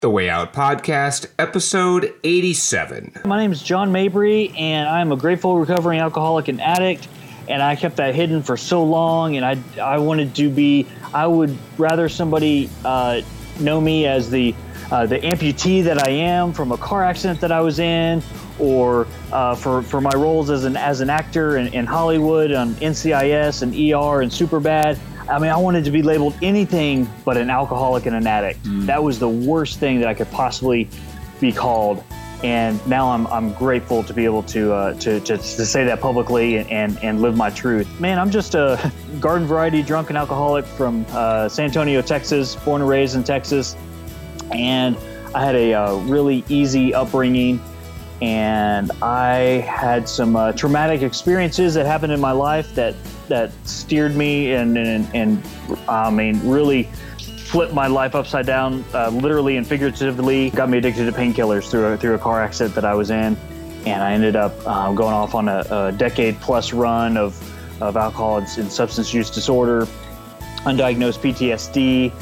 The Way Out Podcast, episode 87. My name is John Mabry, and I'm a grateful recovering alcoholic and addict. And I kept that hidden for so long, and I, I wanted to be, I would rather somebody uh, know me as the, uh, the amputee that I am from a car accident that I was in, or uh, for, for my roles as an, as an actor in, in Hollywood on NCIS and ER and Superbad. I mean, I wanted to be labeled anything but an alcoholic and an addict. Mm. That was the worst thing that I could possibly be called. And now I'm, I'm grateful to be able to, uh, to, to, to, say that publicly and, and, and, live my truth. Man, I'm just a garden variety drunken alcoholic from uh, San Antonio, Texas, born and raised in Texas. And I had a uh, really easy upbringing and I had some uh, traumatic experiences that happened in my life that that steered me and and, and I mean really flipped my life upside down, uh, literally and figuratively. Got me addicted to painkillers through a, through a car accident that I was in, and I ended up uh, going off on a, a, decade plus run of of alcohol and substance use disorder, undiagnosed PTSD,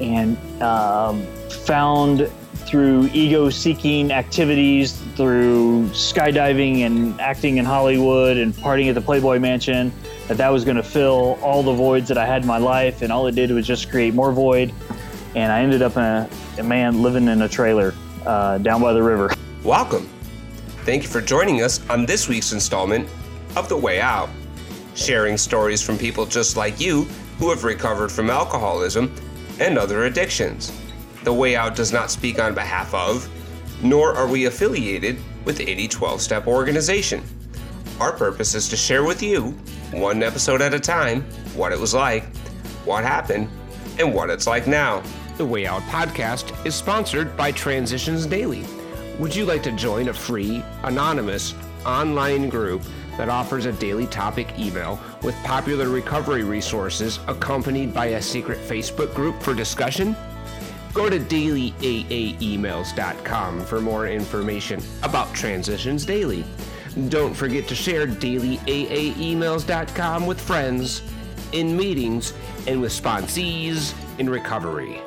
and um, found through ego seeking activities, through skydiving and acting in Hollywood and partying at the Playboy Mansion, that that was going to fill all the voids that I had in my life. And all it did was just create more void. And I ended up in a, a man living in a trailer uh, down by the river. Welcome. Thank you for joining us on this week's installment of The Way Out, sharing stories from people just like you who have recovered from alcoholism and other addictions. The Way Out does not speak on behalf of, nor are we affiliated with any 12 step organization. Our purpose is to share with you, one episode at a time, what it was like, what happened, and what it's like now. The Way Out podcast is sponsored by Transitions Daily. Would you like to join a free, anonymous, online group that offers a daily topic email with popular recovery resources accompanied by a secret Facebook group for discussion? Go to dailyaaemails.com for more information about Transitions Daily. Don't forget to share dailyaaemails.com with friends, in meetings, and with sponsees in recovery.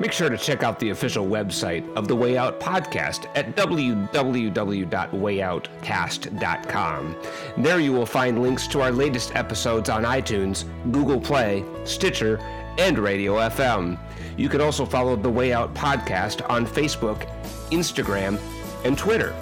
Make sure to check out the official website of the Way Out podcast at www.wayoutcast.com. There you will find links to our latest episodes on iTunes, Google Play, Stitcher, and Radio FM. You can also follow the Way Out podcast on Facebook, Instagram, and Twitter.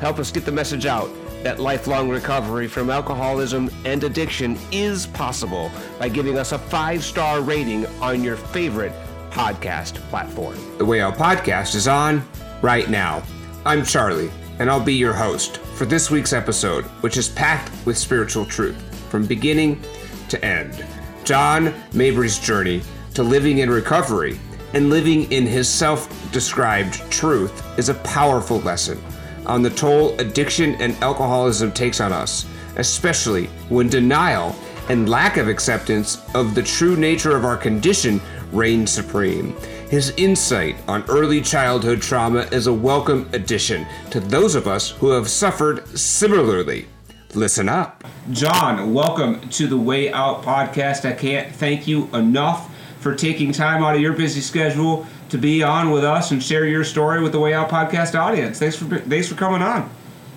Help us get the message out that lifelong recovery from alcoholism and addiction is possible by giving us a five star rating on your favorite podcast platform. The Way Out podcast is on right now. I'm Charlie, and I'll be your host for this week's episode, which is packed with spiritual truth from beginning to end. John Mabry's journey to living in recovery and living in his self described truth is a powerful lesson on the toll addiction and alcoholism takes on us, especially when denial and lack of acceptance of the true nature of our condition reign supreme. His insight on early childhood trauma is a welcome addition to those of us who have suffered similarly. Listen up. John, welcome to the Way Out podcast. I can't thank you enough for taking time out of your busy schedule to be on with us and share your story with the Way Out podcast audience. Thanks for thanks for coming on.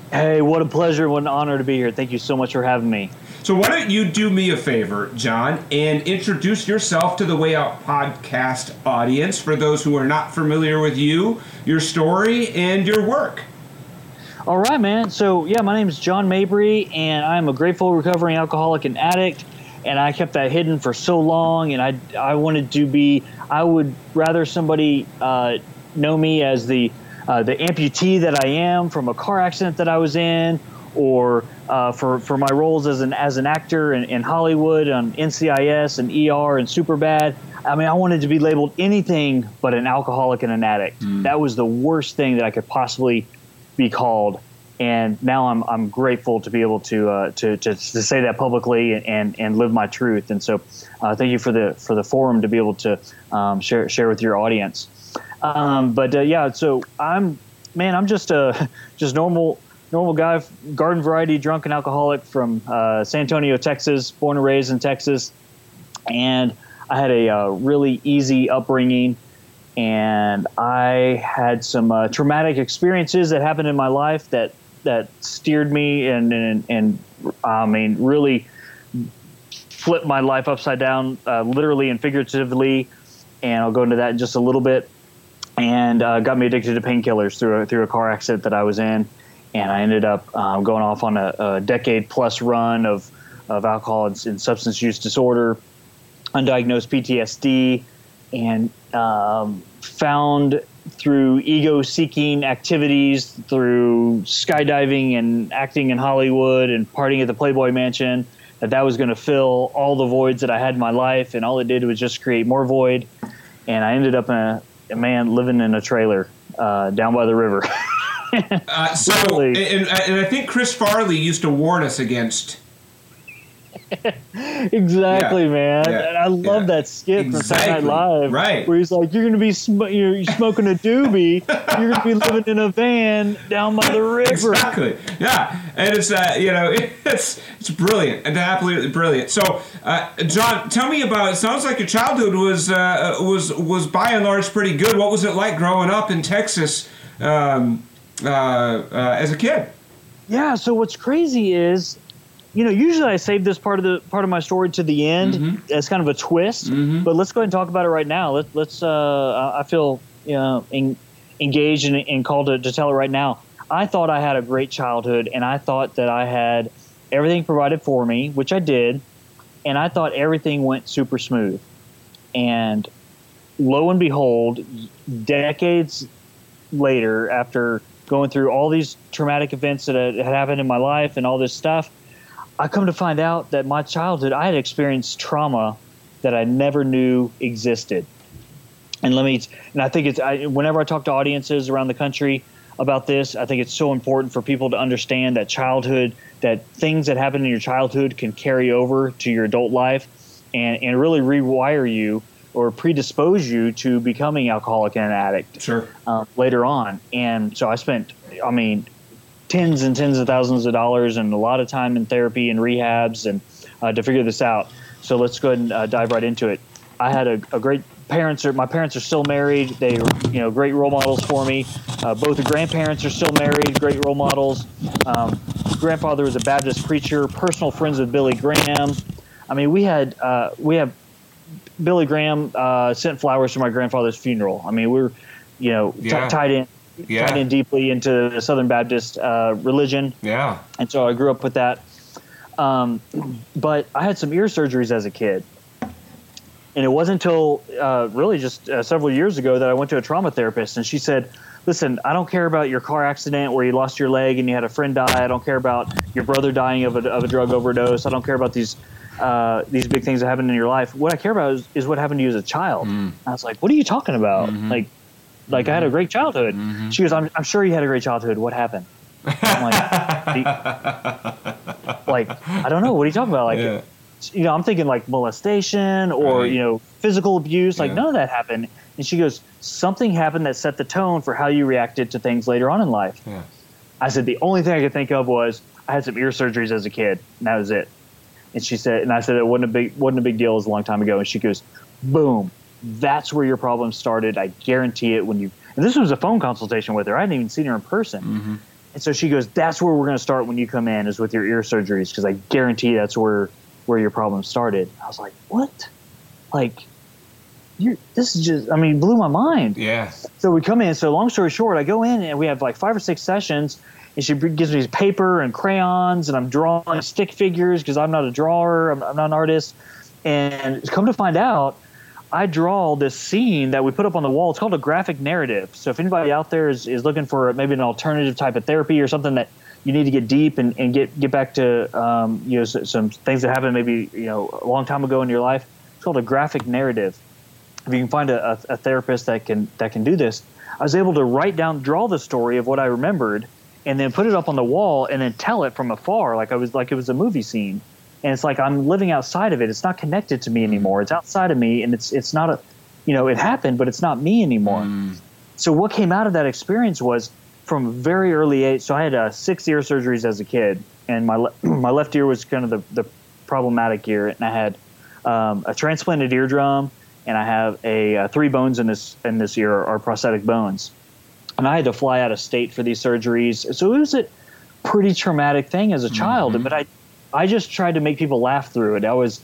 Hey, what a pleasure, what an honor to be here. Thank you so much for having me. So why don't you do me a favor, John, and introduce yourself to the Way Out podcast audience for those who are not familiar with you, your story, and your work. All right, man. So yeah, my name is John Mabry, and I'm a grateful recovering alcoholic and addict and I kept that hidden for so long. And I I wanted to be I would rather somebody uh, know me as the uh, the amputee that I am from a car accident that I was in, or uh, for for my roles as an as an actor in, in Hollywood on NCIS and ER and Superbad. I mean, I wanted to be labeled anything but an alcoholic and an addict. Mm. That was the worst thing that I could possibly be called and now I'm I'm grateful to be able to uh, to, to, to say that publicly and and live my truth. And so, uh, thank you for the for the forum to be able to um, share share with your audience. Um, but uh, yeah, so I'm man, I'm just a just normal normal guy, garden variety drunken alcoholic from uh, San Antonio, Texas, born and raised in Texas, and I had a uh, really easy upbringing and I had some uh, traumatic experiences that happened in my life that that steered me and and, and I mean really flipped my life upside down, uh, literally and figuratively. And I'll go into that in just a little bit. And uh, got me addicted to painkillers through a, through a car accident that I was in, and I ended up um, going off on a, a, decade plus run of of alcohol and, and substance use disorder, undiagnosed PTSD, and um, found through ego seeking activities, through skydiving and acting in Hollywood and partying at the Playboy Mansion, that that was going to fill all the voids that I had in my life. And all it did was just create more void. And I ended up in a, a man living in a trailer uh, down by the river. uh, so, and, and I think Chris Farley used to warn us against exactly, yeah. man. Yeah. I love yeah. that skit exactly. from Saturday Night Live, right? Where he's like, "You're gonna be sm- you're smoking a doobie. you're gonna be living in a van down by the river." Exactly. Yeah, and it's uh, you know it's it's brilliant and absolutely brilliant. So, uh, John, tell me about. It sounds like your childhood was uh, was was by and large pretty good. What was it like growing up in Texas um, uh, uh, as a kid? Yeah. So what's crazy is you know, usually I save this part of the part of my story to the end mm-hmm. as kind of a twist. Mm-hmm. But let's go ahead and talk about it right now. Let, let's. Uh, I feel you know engaged and, and called to, to tell it right now. I thought I had a great childhood, and I thought that I had everything provided for me, which I did, and I thought everything went super smooth. And lo and behold, decades later, after going through all these traumatic events that had happened in my life and all this stuff I come to find out that my childhood, I had experienced trauma that I never knew existed. And let me, and I think it's, I, whenever I talk to audiences around the country about this, I think it's so important for people to understand that childhood, that things that happen in your childhood can carry over to your adult life and, and really rewire you or predispose you to becoming alcoholic and an addict sure. Uh, later on. And so I spent, I mean, tens and tens of thousands of dollars and a lot of time in therapy and rehabs and uh, to figure this out. So let's go ahead and uh, dive right into it. I had a, a, great parents are my parents are still married. They are you know great role models for me. Uh, both the grandparents are still married, great role models. Um, grandfather was a Baptist preacher, personal friends with Billy Graham. I mean, we had uh, we have Billy Graham uh, sent flowers to my grandfather's funeral. I mean, we are you know yeah. t- tied in yeah. tied in deeply into the Southern Baptist uh, religion. Yeah. And so I grew up with that. Um, but I had some ear surgeries as a kid. And it wasn't until uh, really just uh, several years ago that I went to a trauma therapist, and she said, "Listen, I don't care about your car accident where you lost your leg and you had a friend die. I don't care about your brother dying of a, of a drug overdose. I don't care about these uh, these big things that happened in your life. What I care about is, is what happened to you as a child." Mm. I was like, "What are you talking about? Mm-hmm. Like, like mm-hmm. I had a great childhood. Mm-hmm. She goes, I'm, I'm sure you had a great childhood. What happened? I'm like, like, I don't know. What are you talking about? Like, yeah. you know, I'm thinking like molestation or, right. you know, physical abuse. Like yeah. none of that happened. And she goes, something happened that set the tone for how you reacted to things later on in life. Yeah. I said, the only thing I could think of was I had some ear surgeries as a kid and that was it. And she said, and I said, it wasn't a big, wasn't a big deal. It was a long time ago. And she goes, boom, that's where your problem started. I guarantee it when you. And this was a phone consultation with her. I hadn't even seen her in person. Mm-hmm. And so she goes, "That's where we're going to start when you come in is with your ear surgeries because I guarantee that's where where your problem started." I was like, "What? Like, you this is just I mean, blew my mind." Yeah. So we come in. So long story short, I go in and we have like five or six sessions. And she gives me paper and crayons, and I'm drawing stick figures because I'm not a drawer. I'm, I'm not an artist. And come to find out, I draw this scene that we put up on the wall. It's called a graphic narrative. So if anybody out there is, is looking for maybe an alternative type of therapy or something that you need to get deep and, and get get back to um, you know some things that happened maybe you know a long time ago in your life, it's called a graphic narrative. If you can find a, a, a therapist that can that can do this, I was able to write down, draw the story of what I remembered, and then put it up on the wall and then tell it from afar, like I was like it was a movie scene and it's like I'm living outside of it. It's not connected to me mm. anymore. It's outside of me, and it's it's not a, you know, it happened, but it's not me anymore. Mm. So what came out of that experience was from very early age. So I had uh, six ear surgeries as a kid, and my le- my left ear was kind of the, the problematic ear, and I had um, a transplanted eardrum and I have a uh, three bones in this in this ear are prosthetic bones, and I had to fly out of state for these surgeries. So it was a pretty traumatic thing as a child, Mm-hmm. but I I just tried to make people laugh through it. I was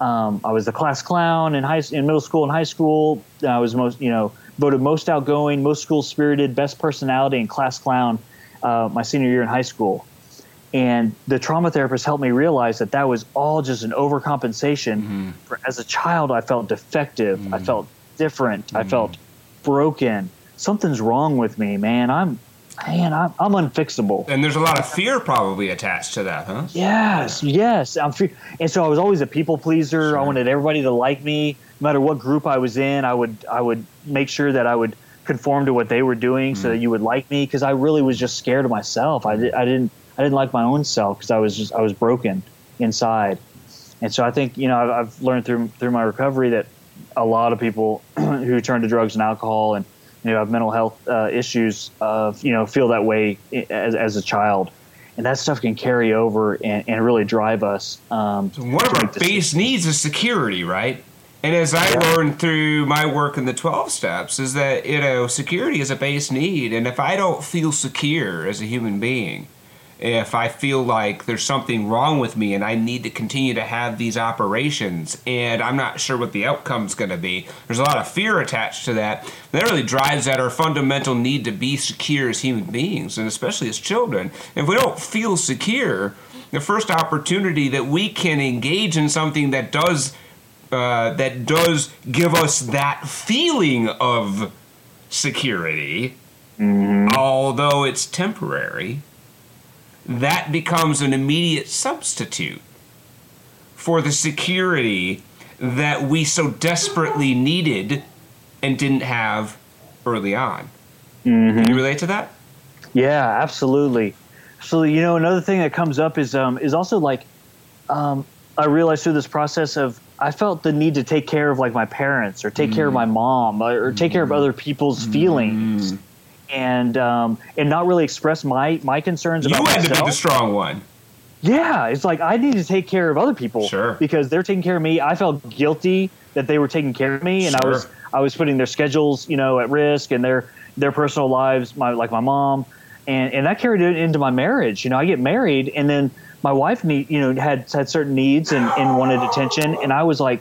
um, I was the class clown in high in middle school and high school. I was most you know voted most outgoing, most school spirited, best personality, and class clown uh, my senior year in high school. And the trauma therapist helped me realize that that was all just an overcompensation. For, as a child, I felt defective. I felt different. I felt broken. Something's wrong with me, man. I'm, man, I'm, I'm unfixable. And there's a lot of fear probably attached to that, huh? Yes, yes. I'm. And so I was always a people pleaser. I wanted everybody to like me, no matter what group I was in. I would I would make sure that I would conform to what they were doing, so that mm. you would like me. Because I really was just scared of myself. I, did, I didn't I didn't like my own self because I was just I was broken inside. And so I think you know I've, I've learned through through my recovery that a lot of people who turn to drugs and alcohol and you know have mental health uh, issues of you know feel that way as, as a child and that stuff can carry over and, and really drive us um, One of our base needs is security, right? And as I learned through my work in the 12 steps, is that, you know, security is a base need. And if I don't feel secure as a human being, if I feel like there's something wrong with me and I need to continue to have these operations and I'm not sure what the outcome's going to be, there's a lot of fear attached to that. That really drives at our fundamental need to be secure as human beings and especially as children. If we don't feel secure, the first opportunity that we can engage in something that does uh, that does give us that feeling of security, although it's temporary, that becomes an immediate substitute for the security that we so desperately needed and didn't have early on. Can you relate to that? yeah absolutely. So you know another thing that comes up is um, is also like um, i realized through this process of i felt the need to take care of like my parents or take care of my mom or, or take care of other people's feelings and um, and not really express my my concerns You about had to be the strong one. Yeah, it's like I need to take care of other people. Sure. Because they're taking care of me. I felt guilty that they were taking care of me, and I was I was putting their schedules, you know, at risk and their their personal lives, my like my mom, and and that carried it into my marriage. You know, I get married, and then my wife need you know had had certain needs and, and wanted attention, and I was like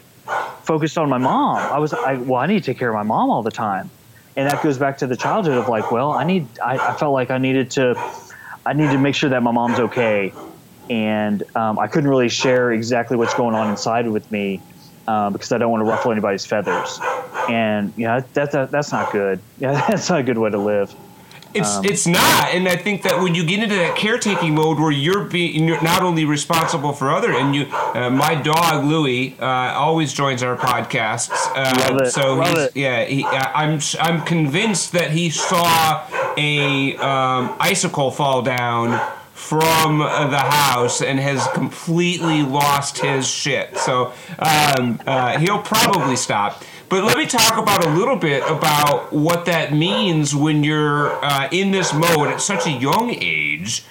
focused on my mom. I was I well, I need to take care of my mom all the time, and that goes back to the childhood of like, well, I need I, I felt like I needed to I need to make sure that my mom's okay and um, I couldn't really share exactly what's going on inside with me uh, because I don't want to ruffle anybody's feathers. And yeah, that, that that's not good. Yeah, that's not a good way to live. It's Um, it's not, and I think that when you get into that caretaking mode where you're being you're not only responsible for other, and you, uh, my dog Louie uh, always joins our podcasts. Uh, Love it, So love he's, it. yeah, he, I'm I'm convinced that he saw a um, icicle fall down from uh, the house and has completely lost his shit. So um, uh, he'll probably stop. But let me talk about a little bit about what that means when you're uh, in this mode at such a young age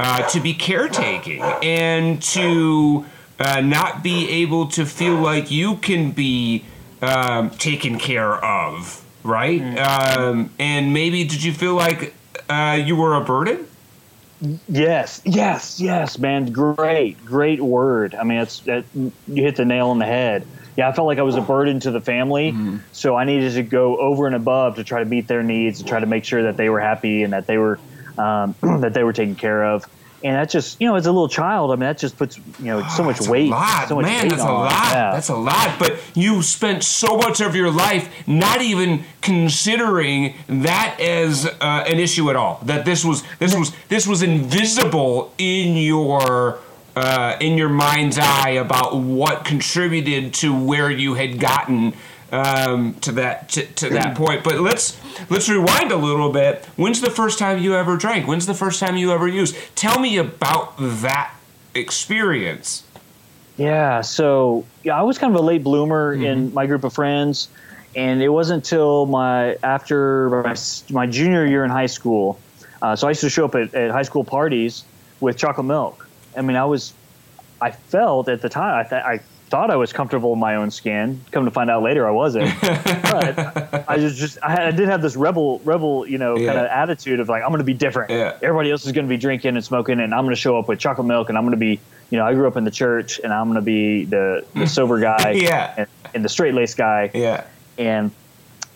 uh, to be caretaking and to uh, not be able to feel like you can be um, taken care of, right? Um, and maybe did you feel like uh, you were a burden? Yes, yes, yes, man. Great, great word. I mean, it's that you hit the nail on the head. Yeah, I felt like I was a burden to the family, so I needed to go over and above to try to meet their needs, and try to make sure that they were happy and that they were um, that they were taken care of. And that's just, you know, as a little child, I mean, that just puts, you know, so much That's weight. A lot, so much man. weight That's a on. lot. Yeah. That's a lot. But you spent so much of your life not even considering that as uh, an issue at all. That this was this was this was invisible in your. Uh, in your mind's eye about what contributed to where you had gotten um, to that to, to that point. But let's let's rewind a little bit. When's the first time you ever drank? When's the first time you ever used? Tell me about that experience. Yeah, so yeah, I was kind of a late bloomer Mm-hmm. in my group of friends, and it wasn't until my after my, my junior year in high school. Uh, so I used to show up at, at high school parties with chocolate milk. I mean, I was, I felt at the time, I, th- I thought I was comfortable in my own skin. Come to find out later, I wasn't. but I just, just I, had, I did have this rebel, rebel, you know, Yeah. kind of attitude of like I'm going to be different. Yeah. Everybody else is going to be drinking and smoking, and I'm going to show up with chocolate milk, and I'm going to be, you know, I grew up in the church, and I'm going to be the, the sober guy, Yeah. and, and the straight laced guy, Yeah. and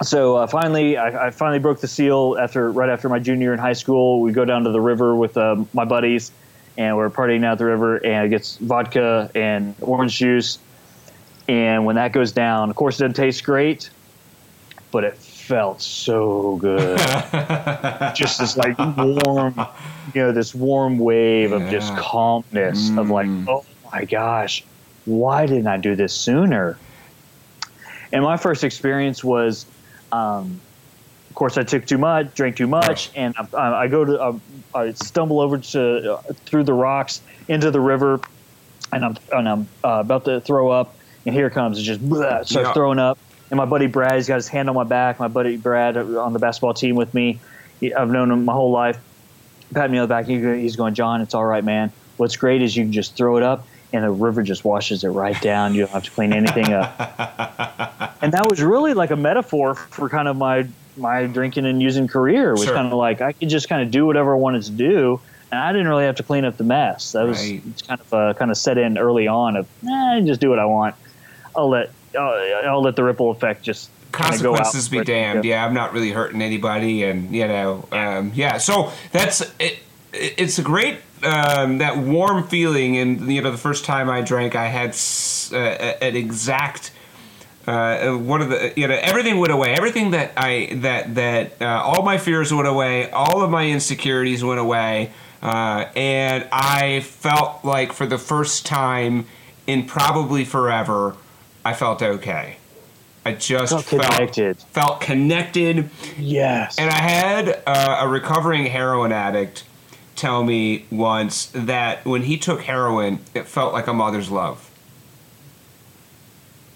so uh, finally, I, I finally broke the seal after right after my junior year in high school. We go down to the river with uh, my buddies, and we're partying out the river, and it gets vodka and orange juice. And when that goes down, of course, it doesn't taste great, but it felt so good. just this like warm, you know, this warm wave of just Yeah. calmness of like, Mm. oh my gosh, why didn't I do this sooner? And my first experience was, um, of course, I took too much, drank too much, and I, I go to, uh, I stumble over to uh, through the rocks into the river, and I'm and I'm uh, about to throw up, and here it comes, it just blah, starts Yeah. throwing up, and my buddy Brad, he's got his hand on my back. My buddy Brad on the basketball team with me, he, I've known him my whole life. Pat me on the back. He, he's going, John, it's all right, man. What's great is you can just throw it up, and the river just washes it right down. You don't have to clean anything up. and that was really like a metaphor for kind of my my drinking and using career. Was Sure. kind of like I could just kind of do whatever I wanted to do, and I didn't really have to clean up the mess. That was Right. it's kind of uh, kind of set in early on of eh, just do what I want. I'll let uh, I'll let the ripple effect just consequences be damned. Yeah, I'm not really hurting anybody, and you know, um, yeah. So that's it. It's a great um, that warm feeling, and you know, the first time I drank, I had s- uh, an exact. Uh, one of the you know everything went away everything that I that that uh, all my fears went away all of my insecurities went away uh, and I felt like for the first time in probably forever I felt okay I just Felt felt connected. felt connected Yes. and I had uh, a recovering heroin addict tell me once that when he took heroin, it felt like a mother's love.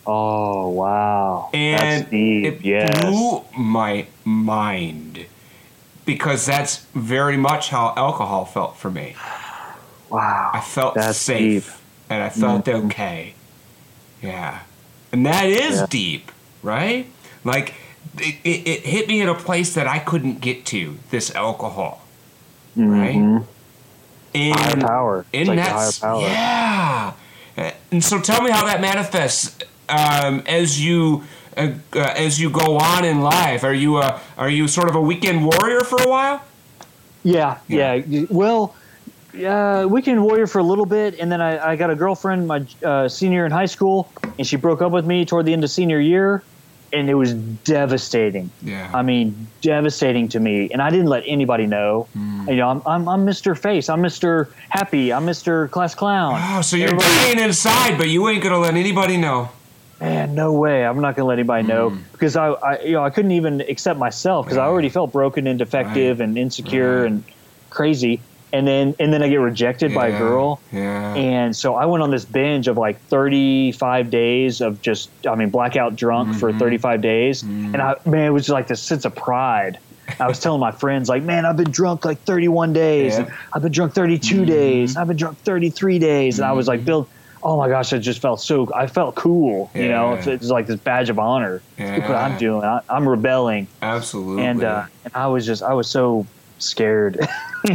Oh wow. And That's deep. it yes. blew my mind because that's very much how alcohol felt for me. Wow. I felt That's safe deep. Mm-hmm. and I felt okay. Yeah. And that is Yeah. deep, right? Like it, it, it hit me in a place that I couldn't get to, this alcohol. Right? Mhm. And Higher power. And like power. yeah. And so tell me how that manifests um, as you uh, uh, as you go on in life. Are you a are you sort of a weekend warrior for a while? Yeah, Yeah. yeah. Well, uh, weekend warrior for a little bit, and then I, I got a girlfriend my uh, senior in high school, and she broke up with me toward the end of senior year, and it was devastating. Yeah. I mean, devastating to me, and I didn't let anybody know. Hmm. You know, I'm, I'm I'm Mr. Face, I'm Mr. Happy, I'm Mr. Class Clown. Oh, so you're Everybody- dying inside, but you ain't gonna let anybody know. Man, no way. I'm not gonna let anybody know Hmm. because I, I, you know, I couldn't even accept myself because I already felt broken and defective Right. and insecure Right. and crazy, and then and then I get rejected by a girl, Yeah. and so I went on this binge of like 35 days of just, I mean, blackout drunk Mm-hmm. for 35 days, and I, man, it was like this sense of pride. I was telling my friends, like, man, I've been drunk like 31 days. Yeah. Mm-hmm. I've been drunk 32 days. I've been drunk 33 days. And I was like, Bill, oh my gosh, I just felt so, I felt cool. You know, Yeah. it's like this badge of honor. Look what I'm doing. I, I'm rebelling. Absolutely. And, uh, and I was just, I was so scared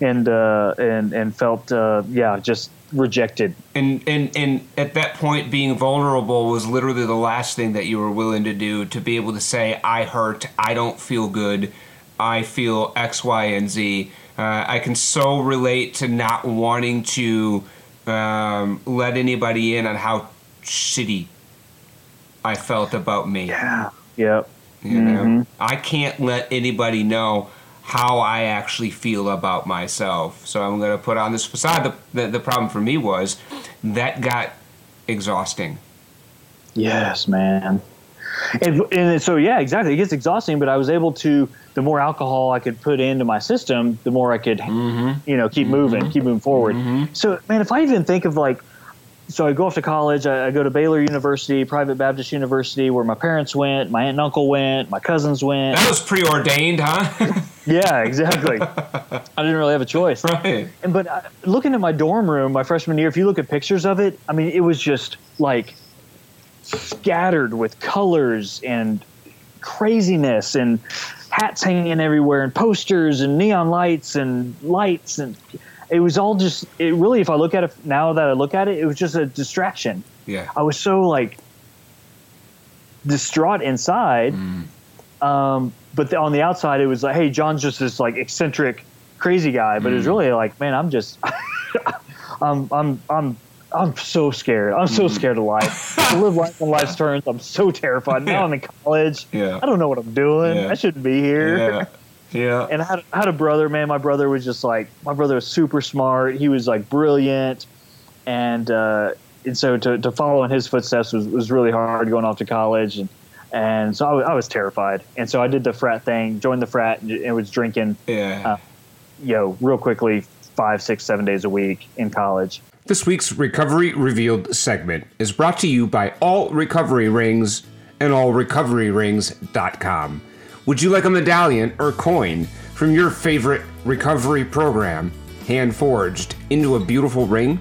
and, uh, and, and felt, uh, yeah, just rejected. and and and at that point being vulnerable was literally the last thing that you were willing to do to be able to say i hurt i don't feel good i feel x y and z uh, i can so relate to not wanting to um, let anybody in on how shitty i felt about me Yeah. Yep. you know Mhm. i can't let anybody know how i actually feel about myself so i'm going to put on this facade the, the, the problem for me was that got exhausting Yes, man. And, and so, yeah, exactly. It gets exhausting, but I was able to, the more alcohol I could put into my system, the more I could, mm-hmm. you know, keep moving, mm-hmm. keep moving forward. Mm-hmm. So, man, if I even think of like, so I go off to college, I, I go to Baylor University, private Baptist University, where my parents went, my aunt and uncle went, my cousins went. that was preordained huh Yeah, exactly. I didn't really have a choice. Right. And but uh, looking at my dorm room my freshman year, if you look at pictures of it, I mean, it was just like scattered with colors and craziness and hats hanging everywhere and posters and neon lights and lights and it was all just it really if I look at it now that I look at it, it was just a distraction. Yeah. I was so like distraught inside. Um, but the, on the outside, it was like, hey, John's just this like eccentric, crazy guy. But it was really like, man, I'm just, I'm, I'm, I'm, I'm so scared. I'm so scared of life. I live life on life's terms. I'm so terrified. Now I'm in college. Yeah. I don't know what I'm doing. Yeah. I shouldn't be here. Yeah. Yeah. And I had, I had a brother, man. My brother was just like, my brother was super smart. He was like brilliant. And, uh, and so to, to follow in his footsteps was, was really hard going off to college. And, and so I was, was terrified. And so I did the frat thing, joined the frat, and, and was drinking, yeah. uh, you know, real quickly, five, six, seven days a week in college. This week's Recovery Revealed segment is brought to you by All Recovery Rings and AllRecoveryRings.com. Would you like a medallion or coin from your favorite recovery program hand forged into a beautiful ring?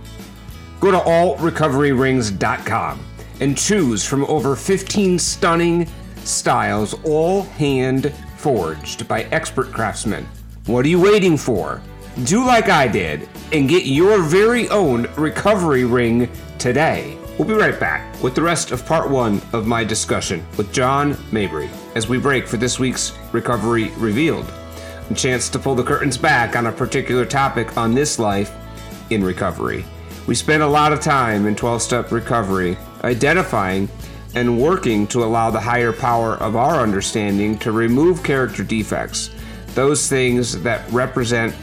Go to allrecoveryrings.com and choose from over 15 stunning styles, all hand forged by expert craftsmen. What are you waiting for? Do like I did and get your very own recovery ring today. We'll be right back with the rest of part one of my discussion with John Mabry as we break for this week's Recovery Revealed. A chance to pull the curtains back on a particular topic on this life in recovery. We spend a lot of time in 12 step recovery identifying and working to allow the higher power of our understanding to remove character defects, those things that represent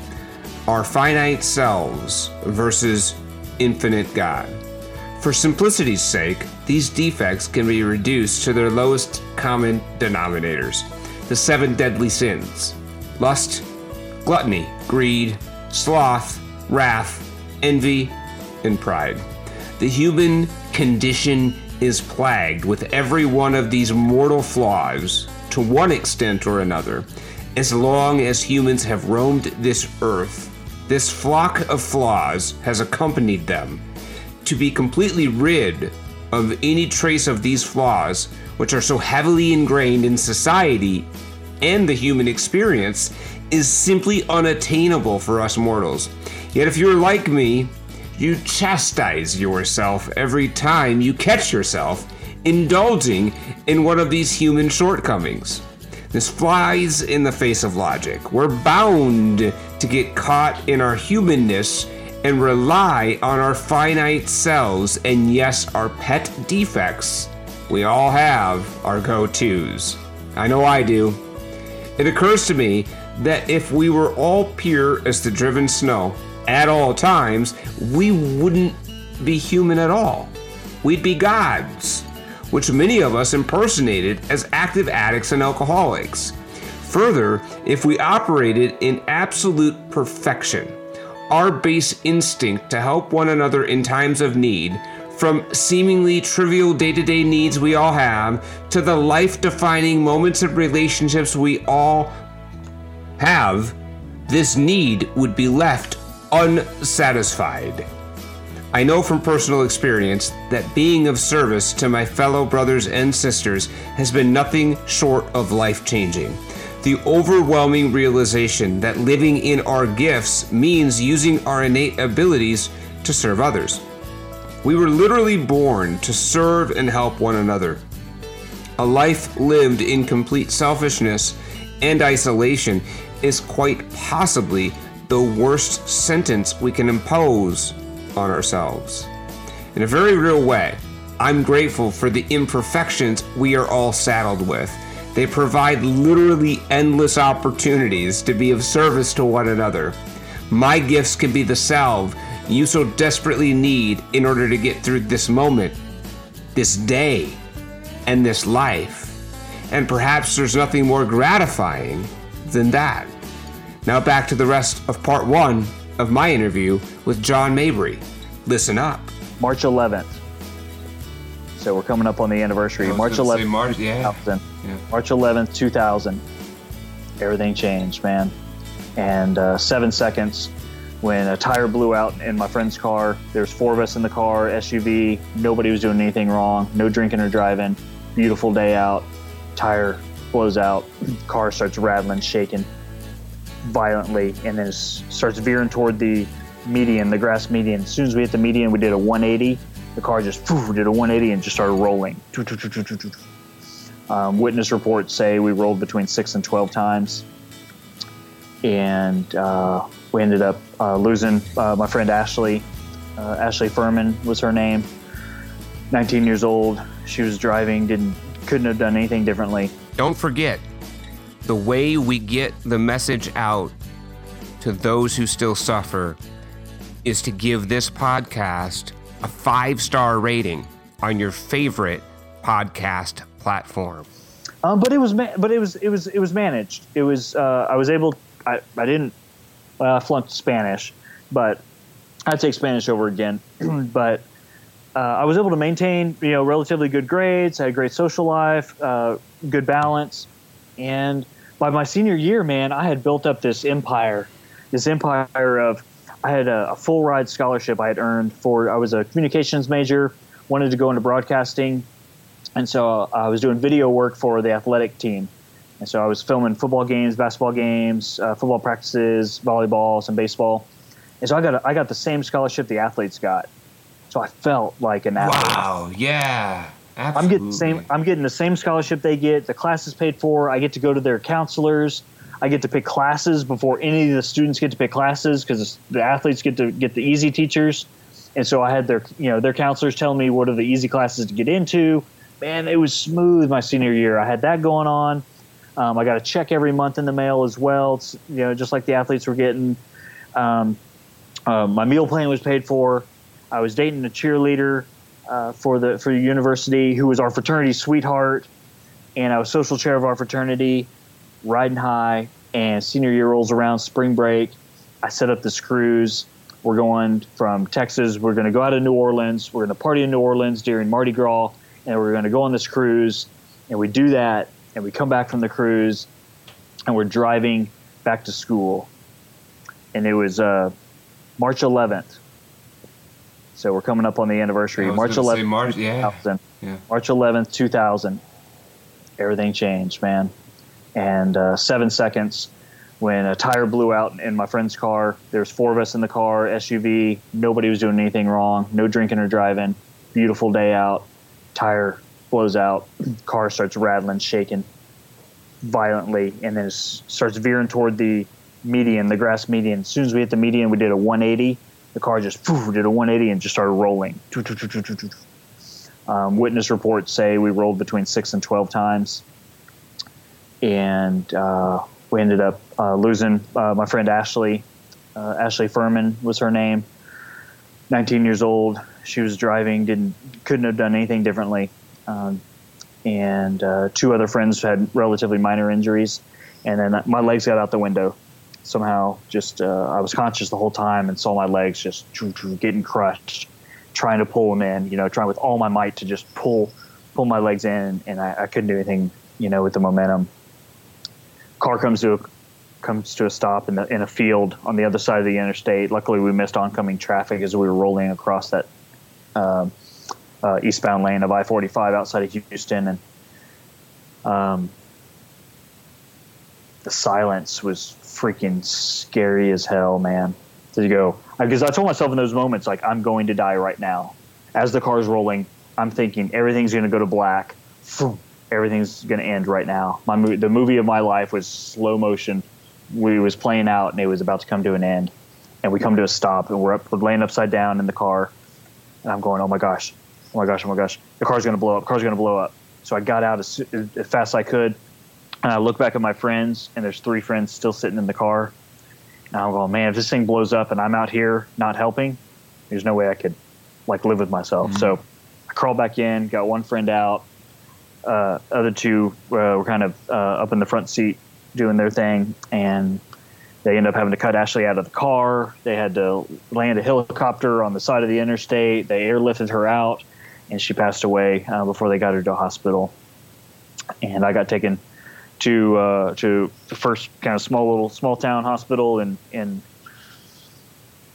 our finite selves versus infinite God. For simplicity's sake, these defects can be reduced to their lowest common denominators the seven deadly sins lust, gluttony, greed, sloth, wrath, envy, and pride. The human condition is plagued with every one of these mortal flaws to one extent or another. As long as humans have roamed this earth, this flock of flaws has accompanied them. To be completely rid of any trace of these flaws, which are so heavily ingrained in society and the human experience, is simply unattainable for us mortals. Yet, if you're like me, you chastise yourself every time you catch yourself indulging in one of these human shortcomings. This flies in the face of logic. We're bound to get caught in our humanness and rely on our finite selves and, yes, our pet defects. We all have our go tos. I know I do. It occurs to me that if we were all pure as the driven snow at all times, we wouldn't be human at all. We'd be gods, which many of us impersonated as active addicts and alcoholics. Further, if we operated in absolute perfection, our base instinct to help one another in times of need, from seemingly trivial day to day needs we all have to the life defining moments of relationships we all have, this need would be left unsatisfied. I know from personal experience that being of service to my fellow brothers and sisters has been nothing short of life changing. The overwhelming realization that living in our gifts means using our innate abilities to serve others. We were literally born to serve and help one another. A life lived in complete selfishness and isolation is quite possibly the worst sentence we can impose on ourselves. In a very real way, I'm grateful for the imperfections we are all saddled with. They provide literally endless opportunities to be of service to one another. My gifts can be the salve you so desperately need in order to get through this moment, this day, and this life. And perhaps there's nothing more gratifying than that. Now back to the rest of part one of my interview with John Mabry. Listen up. March 11th. So we're coming up on the anniversary. March gonna 11th, March, yeah. 2000. Yeah. March 11th, 2000. everything changed, man. And uh, seven seconds when a tire blew out in my friend's car. There's four of us in the car, SUV. Nobody was doing anything wrong. No drinking or driving. Beautiful day out. Tire blows out. Car starts rattling, shaking violently, and then starts veering toward the median, the grass median. As soon as we hit the median, we did a 180. The car just did a 180 and just started rolling. Um, witness reports say we rolled between six and 12 times. And uh, we ended up uh, losing uh, my friend Ashley. Uh, Ashley Furman was her name. 19 years old. She was driving, didn't couldn't have done anything differently. Don't forget, the way we get the message out to those who still suffer is to give this podcast a five star rating on your favorite podcast platform. Um, but it was, ma- but it was, it was, it was managed. It was. Uh, I was able. I, I didn't. I flunked Spanish, but I'd take Spanish over again. but uh, I was able to maintain, you know, relatively good grades. I had a great social life, uh, good balance, and by my senior year, man, I had built up this empire, this empire of I had a, a, full ride scholarship I had earned for. I was a communications major, wanted to go into broadcasting, and so uh, I was doing video work for the athletic team. And so I was filming football games, basketball games, uh, football practices, volleyball, some baseball. And so I got a, I got the same scholarship the athletes got. So I felt like an athlete. Wow! Yeah. Absolutely. I'm getting the same. I'm getting the same scholarship they get. The class is paid for. I get to go to their counselors. I get to pick classes before any of the students get to pick classes because the athletes get to get the easy teachers. And so I had their, you know, their counselors telling me what are the easy classes to get into. Man, it was smooth my senior year. I had that going on. Um, I got a check every month in the mail as well. It's, you know, just like the athletes were getting. Um, uh, my meal plan was paid for. I was dating a cheerleader uh, for the for the university who was our fraternity sweetheart, and I was social chair of our fraternity riding high, and senior year rolls around, spring break. I set up this cruise. We're going from Texas. We're going to go out of New Orleans. We're going to party in New Orleans during Mardi Gras, and we're going to go on this cruise. And we do that, and we come back from the cruise, and we're driving back to school. And it was uh, March 11th. So we're coming up on the anniversary. March 11th, March, yeah. yeah. March 11th, 2000. Everything changed, man and uh, seven seconds when a tire blew out in my friend's car. There's four of us in the car, SUV. Nobody was doing anything wrong. No drinking or driving. Beautiful day out. Tire blows out. Car starts rattling, shaking violently, and then starts veering toward the median, the grass median. As soon as we hit the median, we did a 180. The car just did a 180 and just started rolling. Um, witness reports say we rolled between six and 12 times and uh, we ended up uh, losing uh, my friend Ashley. Uh, Ashley Furman was her name. 19 years old. She was driving. Didn't couldn't have done anything differently. Um, and uh, two other friends had relatively minor injuries. And then my legs got out the window. Somehow, just I was conscious the whole time and saw my legs just getting crushed, trying to pull them in. You know, trying with all my might to just pull pull my legs in, and I, I couldn't do anything. You know, with the momentum car comes to a comes to a stop in, the, in a field on the other side of the interstate. Luckily, we missed oncoming traffic as we were rolling across that uh, uh, eastbound lane of I-45 outside of Houston, and um, the silence was freaking scary as hell, man. To go because I told myself in those moments like I'm going to die right now. As the car's rolling, I'm thinking everything's going to go to black everything's going to end right now. My mo- the movie of my life was slow motion. We was playing out and it was about to come to an end, and we come to a stop and we're up, we're laying upside down in the car, and I'm going, oh my gosh, oh my gosh, oh my gosh, the car's going to blow up, the car's going to blow up. So I got out as, as fast as I could, and I look back at my friends, and there's three friends still sitting in the car, and I'm going, man, if this thing blows up and I'm out here not helping, there's no way I could like live with myself. Mm-hmm. So I crawled back in, got one friend out uh, other two uh, were kind of uh, up in the front seat doing their thing, and they ended up having to cut Ashley out of the car. They had to land a helicopter on the side of the interstate. They airlifted her out, and she passed away uh, before they got her to a hospital. And I got taken to uh, to the first kind of small little small town hospital in in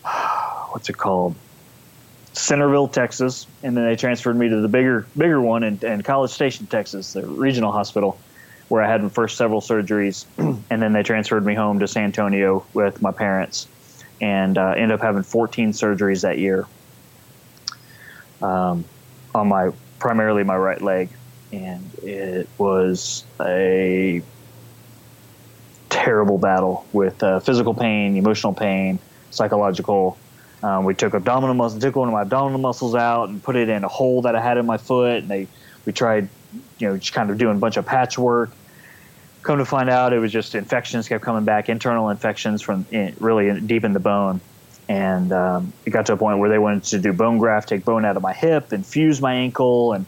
what's it called Centerville, Texas, and then they transferred me to the bigger bigger one in, in College Station, Texas, the regional hospital where I had my first several surgeries, and then they transferred me home to San Antonio with my parents, and uh, ended up having 14 surgeries that year um, on my primarily my right leg, and it was a terrible battle with uh, physical pain, emotional pain, psychological. Um, we took abdominal muscle, took one of my abdominal muscles out, and put it in a hole that I had in my foot. And they, we tried, you know, just kind of doing a bunch of patchwork. Come to find out, it was just infections kept coming back, internal infections from in, really in, deep in the bone. And um, it got to a point where they wanted to do bone graft, take bone out of my hip, and fuse my ankle. And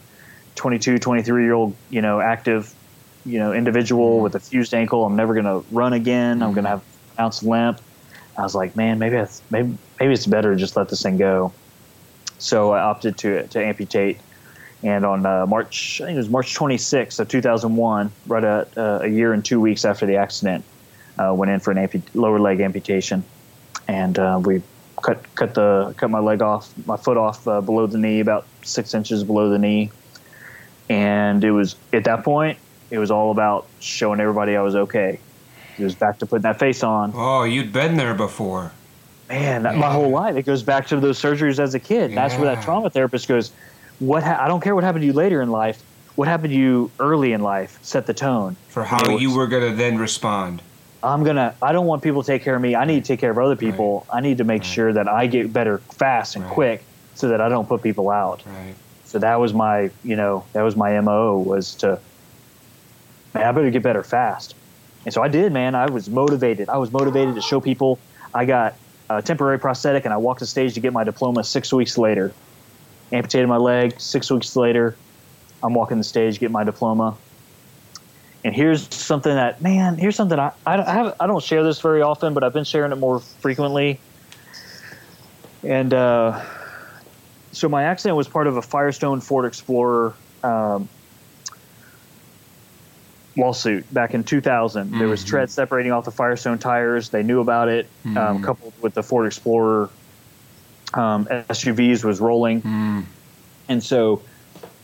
22, 23 year old, you know, active, you know, individual with a fused ankle. I'm never going to run again. I'm going to have an ounce limp. I was like, man, maybe maybe maybe it's better to just let this thing go. So I opted to to amputate and on uh, March, I think it was March 26th of 2001, right uh, a year and two weeks after the accident, uh, went in for an ampu- lower leg amputation, and uh, we cut cut the cut my leg off, my foot off uh, below the knee, about six inches below the knee, and it was at that point, it was all about showing everybody I was okay. It was back to putting that face on. Oh, you'd been there before. Man, that, my whole life it goes back to those surgeries as a kid. Yeah. That's where that trauma therapist goes what ha- I don't care what happened to you later in life. What happened to you early in life set the tone for how you, were going to then respond. I'm gonna. I don't want people to take care of me. I need to take care of other people. Right. I need to make right. sure that I get better fast and right. quick, so that I don't put people out. So that was my, you know, that was my mo was to. Man, I better get better fast, and so I did. Man, I was motivated. I was motivated to show people. I got a temporary prosthetic, and I walked the stage to get my diploma six weeks later amputated my leg. Six weeks later, I'm walking the stage, get my diploma. And here's something that, man, here's something I, I, have, I don't share this very often, but I've been sharing it more frequently. And uh, so my accident was part of a Firestone Ford Explorer um, lawsuit back in 2000. Mm-hmm. There was mm-hmm. tread separating off the Firestone tires. They knew about it, um, mm-hmm. um, coupled with the Ford Explorer um, SUVs was rolling, mm. and so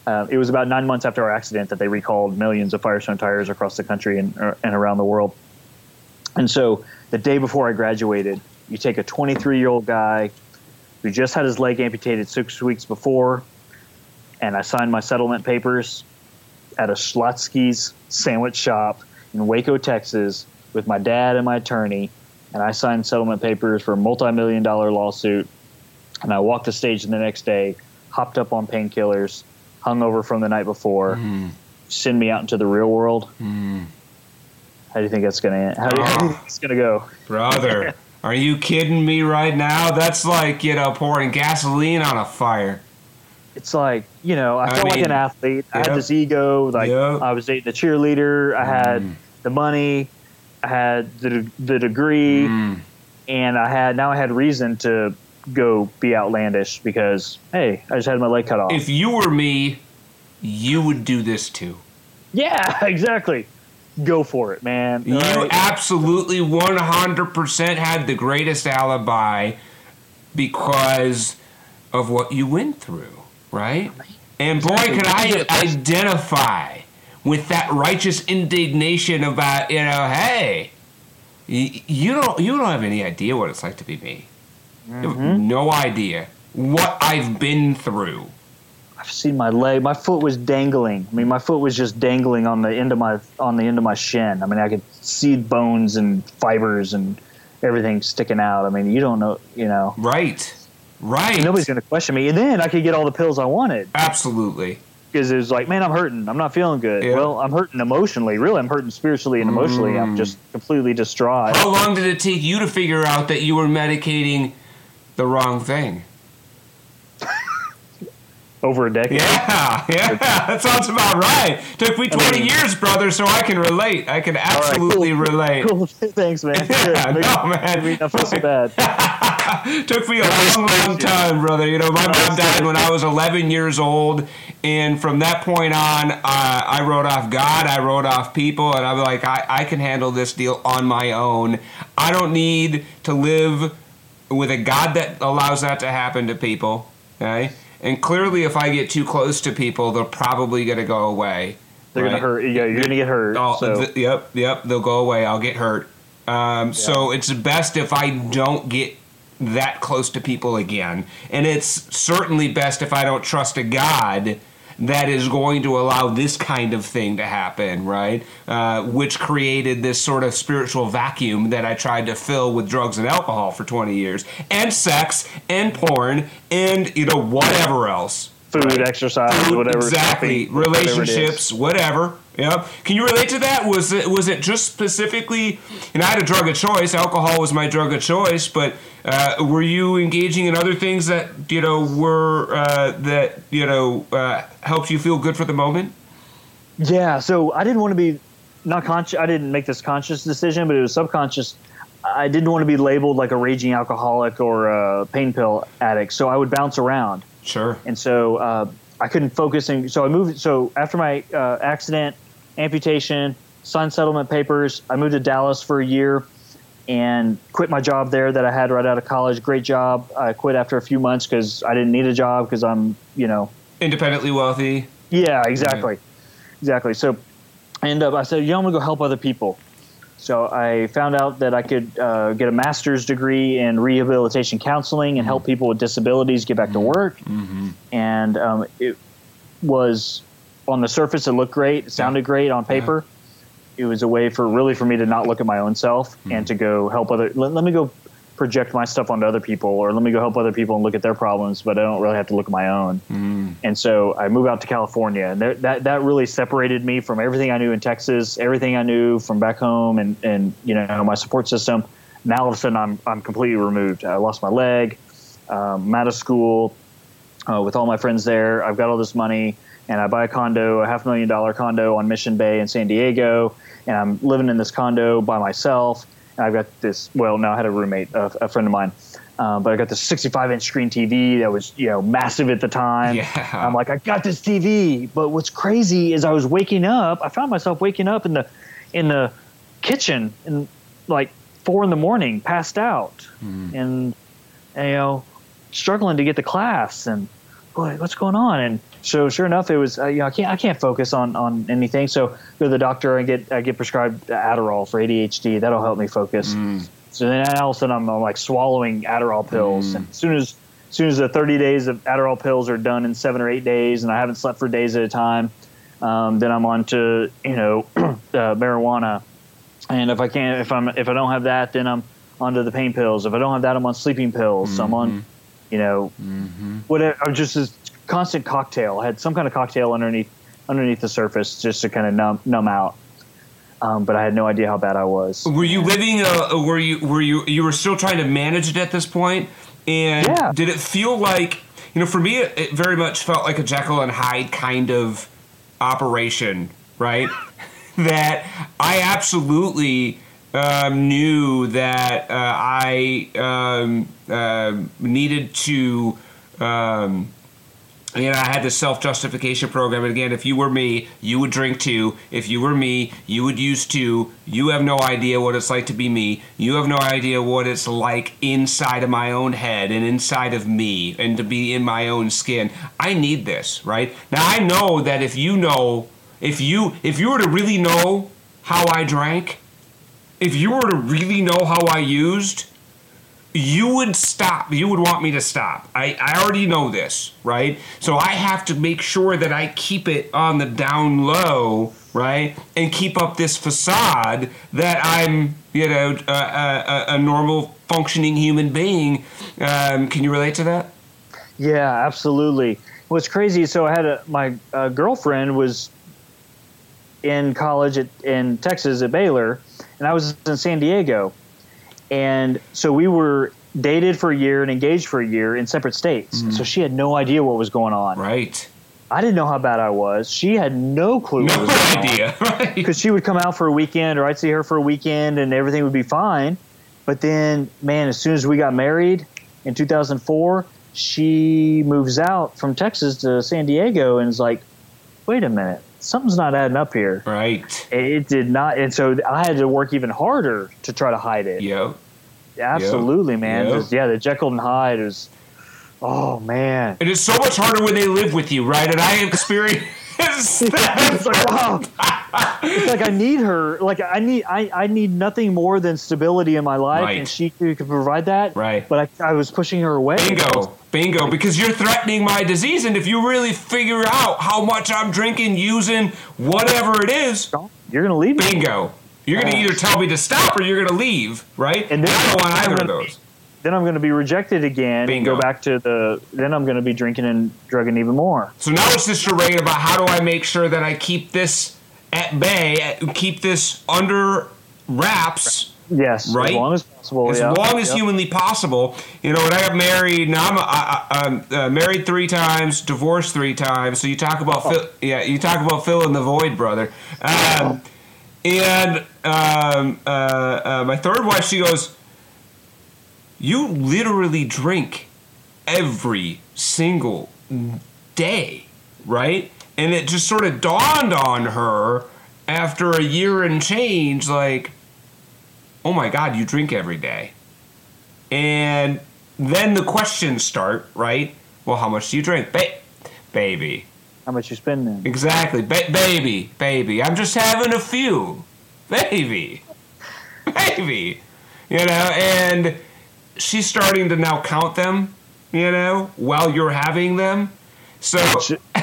uh, it was about nine months after our accident that they recalled millions of Firestone tires across the country and, uh, and around the world. And so the day before I graduated, you take a 23 year old guy who just had his leg amputated six weeks before, and I signed my settlement papers at a Schlotzsky's sandwich shop in Waco, Texas, with my dad and my attorney, and I signed settlement papers for a multi-million dollar lawsuit and I walked the stage the next day, hopped up on painkillers, hung over from the night before, mm. send me out into the real world. Mm. How do you think that's gonna how do, you, oh. how do you think it's gonna go, brother? are you kidding me right now? That's like you know pouring gasoline on a fire. It's like you know I, I felt mean, like an athlete. I had this ego. Like yep. I was dating the cheerleader. I had mm. the money. I had the the degree, mm. and I had now I had reason to go be outlandish because hey, I just had my leg cut off. If you were me, you would do this too. Yeah, exactly. Go for it, man. You right. absolutely 100% had the greatest alibi because of what you went through, right? And boy, could I identify with that righteous indignation about, you know, hey, you don't you don't have any idea what it's like to be me. Mm-hmm. No idea what I've been through. I've seen my leg. My foot was dangling. I mean, my foot was just dangling on the end of my on the end of my shin. I mean, I could see bones and fibers and everything sticking out. I mean, you don't know, you know. Right. Right. nobody's going to question me. And then I could get all the pills I wanted. Absolutely. Because it was like, man, I'm hurting. I'm not feeling good. Yeah. Well, I'm hurting emotionally. Really, I'm hurting spiritually and emotionally. Mm. I'm just completely distraught. How long did it take you to figure out that you were medicating the wrong thing. Over a decade. Yeah, yeah, that sounds about right. Took me twenty I mean, years, brother, so I can relate. I can absolutely right, cool, relate. Cool. Thanks, man. Yeah, no, man. I feel so bad. Took me a long, long time, brother. You know, my mom died when I was 11 years old, and from that point on, uh, I wrote off God, I wrote off people, and I'm like, I, I can handle this deal on my own. I don't need to live with a God that allows that to happen to people. Okay, and clearly, if I get too close to people, they're probably going to go away. They're right? gonna hurt. Yeah, you're gonna get hurt. Oh, so. th- yep, yep. They'll go away. I'll get hurt. Um, So it's best if I don't get that close to people again, and it's certainly best if I don't trust a God that is going to allow this kind of thing to happen, right? Uh, which created this sort of spiritual vacuum that I tried to fill with drugs and alcohol for 20 years, and sex, and porn, and you know whatever else. Food, exercise, whatever. exactly. relationships whatever yep can you relate to that was it was it just specifically and i had a drug of choice alcohol was my drug of choice but uh, were you engaging in other things that you know were uh, that you know uh, helped you feel good for the moment Yeah, so I didn't want to be not conscious. I didn't make this conscious decision, but it was subconscious. I didn't want to be labeled like a raging alcoholic or a pain pill addict, so I would bounce around, sure and so uh, I couldn't focus. And so I moved. So after my uh, accident, amputation, signed settlement papers, I moved to Dallas for a year and quit my job there that I had right out of college. Great job. I quit after a few months because I didn't need a job because I'm, you know, independently wealthy yeah, exactly, exactly. So I ended up. I said, "Yeah, I'm gonna go help other people." So I found out that I could uh, get a master's degree in rehabilitation counseling and help people with disabilities get back to work. And um, it was on the surface, it looked great, it sounded great on paper. It was a way for really for me to not look at my own self and to go help other. Let, let me go project my stuff onto other people, or let me go help other people and look at their problems, but I don't really have to look at my own. And so I moved out to California, and there, that that really separated me from everything I knew in Texas, everything I knew from back home, and and you know my support system. Now all of a sudden I'm I'm completely removed. I lost my leg. Um, I'm out of school uh, with all my friends there. I've got all this money, and I buy a condo, a half million dollar condo on Mission Bay in San Diego, and I'm living in this condo by myself. And I've got this. Well, now I had a roommate, a, a friend of mine, um, but I got this 65 inch screen TV that was you know massive at the time. Yeah. I'm like, I got this TV, but what's crazy is I was waking up. I found myself waking up in the in the kitchen in like four in the morning, passed out, and, and you know struggling to get to class and boy, what's going on? And so sure enough, it was uh, you know I can't I can't focus on on anything. So go to the doctor and get I get prescribed Adderall for ADHD. That'll help me focus. So then all of a sudden I'm, I'm like swallowing Adderall pills, and as soon as as soon as the 30 days of Adderall pills are done in seven or eight days, and I haven't slept for days at a time, um, then I'm on to you know uh, marijuana. And if I can't, if I'm if I don't have that, then I'm onto the pain pills. If I don't have that, I'm on sleeping pills. So I'm on, you know, whatever. I'm just this constant cocktail. I had some kind of cocktail underneath underneath the surface just to kind of numb numb out. Um, but I had no idea how bad I was. Were you living? Uh, were you? Were you? You were still trying to manage it at this point, and Yeah. did it feel like you know? For me, it, it very much felt like a Jekyll and Hyde kind of operation, right? that I absolutely um, knew that uh, I um, um needed to. Um, know, I had this self justification program. And again, if you were me, you would drink too. If you were me, you would use too. You have no idea what it's like to be me. You have no idea what it's like inside of my own head and inside of me and to be in my own skin. I need this, right? Now, I know that if you know, if you, if you were to really know how I drank, if you were to really know how I used, you would stop. You would want me to stop. I, I already know this, right? So I have to make sure that I keep it on the down low, right? And keep up this facade that I'm, you know, a, a, a normal functioning human being. Um, can you relate to that? Yeah, absolutely. What's crazy? So I had a my uh, girlfriend was in college at, in Texas at Baylor, and I was in San Diego, and so we were dated for a year and engaged for a year in separate states. Mm-hmm. So she had no idea what was going on. Right. I didn't know how bad I was. She had no clue what No was going on idea, right? because she would come out for a weekend or I'd see her for a weekend and everything would be fine. But then, man, as soon as we got married, in 2004, she moves out from Texas to San Diego and is like, wait a minute, something's not adding up here. Right. It did not, and so I had to work even harder to try to hide it. Yep. Absolutely, Yep. man. Yep. Just- yeah, the Jekyll and Hyde is. Oh man. It is so much harder when they live with you, right? And I experience that. it's like wow. Like I need her. Like I need I, I need nothing more than stability in my life, Right. and she could provide that. Right. But I, I was pushing her away. Bingo. Bingo. Because you're threatening my disease. And if you really figure out how much I'm drinking, using, whatever it is, You're gonna leave me. bingo. You're going to uh, either tell me to stop or you're going to leave, right? And then- I don't want either of I'm gonna- those. Then I'm going to be rejected again Bingo. and go back to the. Then I'm going to be drinking and drugging even more. So now it's this charade about how do I make sure that I keep this at bay, keep this under wraps Yes, Right? as long as possible. as yeah. long as Yep. humanly possible. You know, when I got married, now I'm, I, I, I'm uh, married three times, divorced three times. So you talk about, fill, yeah, you talk about filling the void, brother. Um, and um, uh, uh, my third wife, she goes, "You literally drink every single day, right?" And it just sort of dawned on her after a year and change, like oh my god you drink every day. And then the questions start right? Well how much do you drink? Ba- baby. How much you spending? exactly. Ba- baby baby. I'm just having a few. Baby. Baby. You know and she's starting to now count them you know while you're having them. So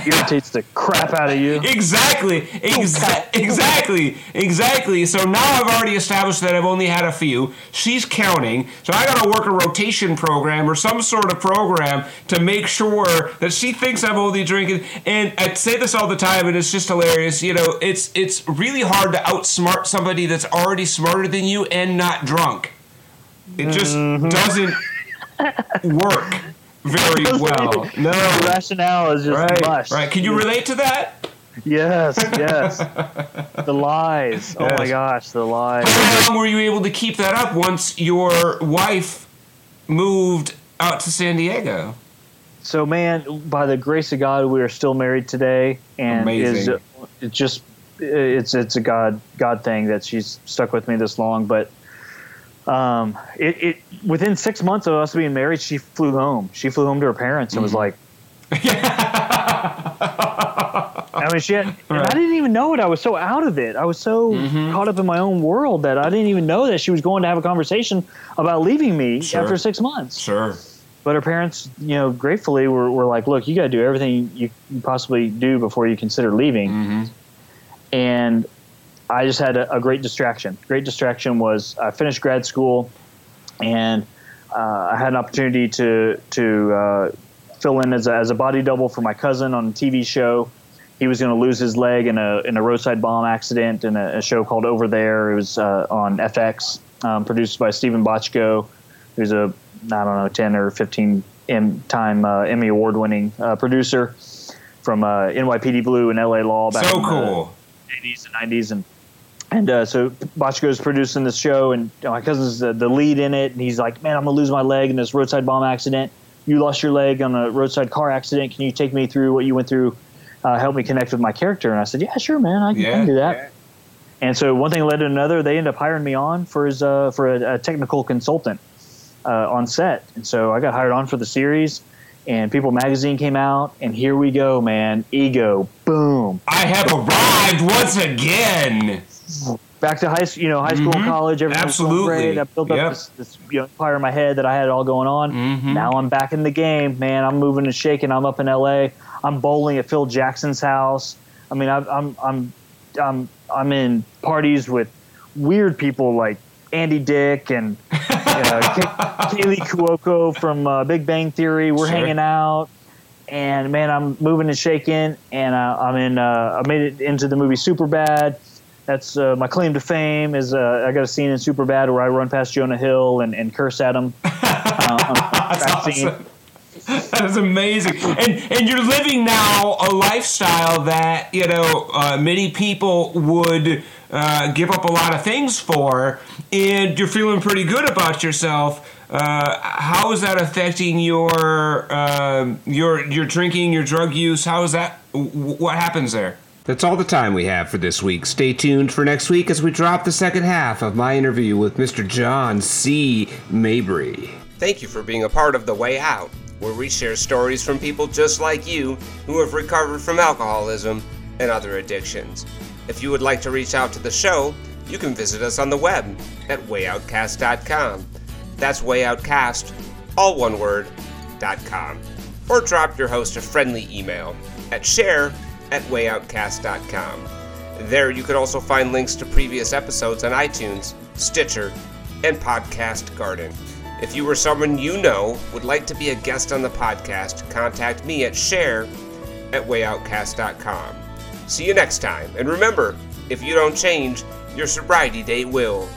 irritates the crap out of you. Exactly, exa- exactly, exactly. So now I've already established that I've only had a few. She's counting, so I got to work a rotation program or some sort of program to make sure that she thinks I'm only drinking. And I say this all the time, and it's just hilarious. You know, it's it's really hard to outsmart somebody that's already smarter than you and not drunk. It just mm-hmm. doesn't work very well. The No. rationale is just Right, mush. right. Can you relate to that? Yes, yes. the lies. Oh my gosh, the lies. How long were you able to keep that up once your wife moved out to San Diego? So, man, by the grace of God, we are still married today, and Amazing. is it just it's it's a God God thing that she's stuck with me this long. But um, it, it within six months of us being married, she flew home. She flew home to her parents and was Mm-hmm. like. I mean, she had, and I didn't even know it. I was so out of it. I was so Mm-hmm. caught up in my own world that I didn't even know that she was going to have a conversation about leaving me Sure. after six months Sure. but her parents, you know, gratefully were, were like, look, you got to do everything you you possibly do before you consider leaving. Mm-hmm. And I just had a, a great distraction. Great distraction was I finished grad school and uh, I had an opportunity to, to uh, fill in as a, as a body double for my cousin on a TV show. He was going to lose his leg in a, in a roadside bomb accident in a, a show called Over There. It was uh, on FX, um, produced by Steven Bochco, who's a I don't know, 10 or 15 M- time uh, Emmy award winning uh, producer from uh, NYPD Blue and LA Law back So in cool. the 80s and 90s. And, and uh, so Bochco's producing this show, and you know, my cousin's the, the lead in it. And he's like, Man, I'm going to lose my leg in this roadside bomb accident. You lost your leg on a roadside car accident. Can you take me through what you went through? Uh, help me connect with my character. And I said, Yeah, sure, man. I can, I can do that. And so one thing led to another. They ended up hiring me on for his uh, for a, a technical consultant uh, on set, and so I got hired on for the series. And People Magazine came out, and here we go, man. Ego, boom. I have arrived once again. Back to high, school, you know, high school, Mhm. college. Everything was Absolutely. great. I built up Yep. this, this you know, empire in my head that I had it all going on. Mhm. Now I'm back in the game, man. I'm moving and shaking. I'm up in L.A. I'm bowling at Phil Jackson's house. I mean, I'm I'm I'm I'm, I'm in parties with weird people like Andy Dick and uh, Kay- Kaley Cuoco from uh, Big Bang Theory. We're Sure. hanging out, and man, I'm moving and shaking, and uh, I'm in. Uh, I made it into the movie Superbad. That's uh, my claim to fame. Is uh, I got a scene in Superbad where I run past Jonah Hill and, and curse at him. uh, scene. awesome. That is amazing, and and you're living now a lifestyle that you know uh, many people would uh, give up a lot of things for, and you're feeling pretty good about yourself. Uh, how is that affecting your uh, your your drinking, your drug use? How is that? What happens there? That's all the time we have for this week. Stay tuned for next week as we drop the second half of my interview with Mr. John C. Mabry. Thank you for being a part of The Way Out, where we share stories from people just like you who have recovered from alcoholism and other addictions. If you would like to reach out to the show, you can visit us on the web at wayoutcast.com. That's wayoutcast, all one word, com. Or drop your host a friendly email at share at wayoutcast.com. There you can also find links to previous episodes on iTunes, Stitcher, and Podcast Garden. If you or someone you know would like to be a guest on the podcast, contact me at share at wayoutcast.com. See you next time, and remember, if you don't change, your sobriety date will.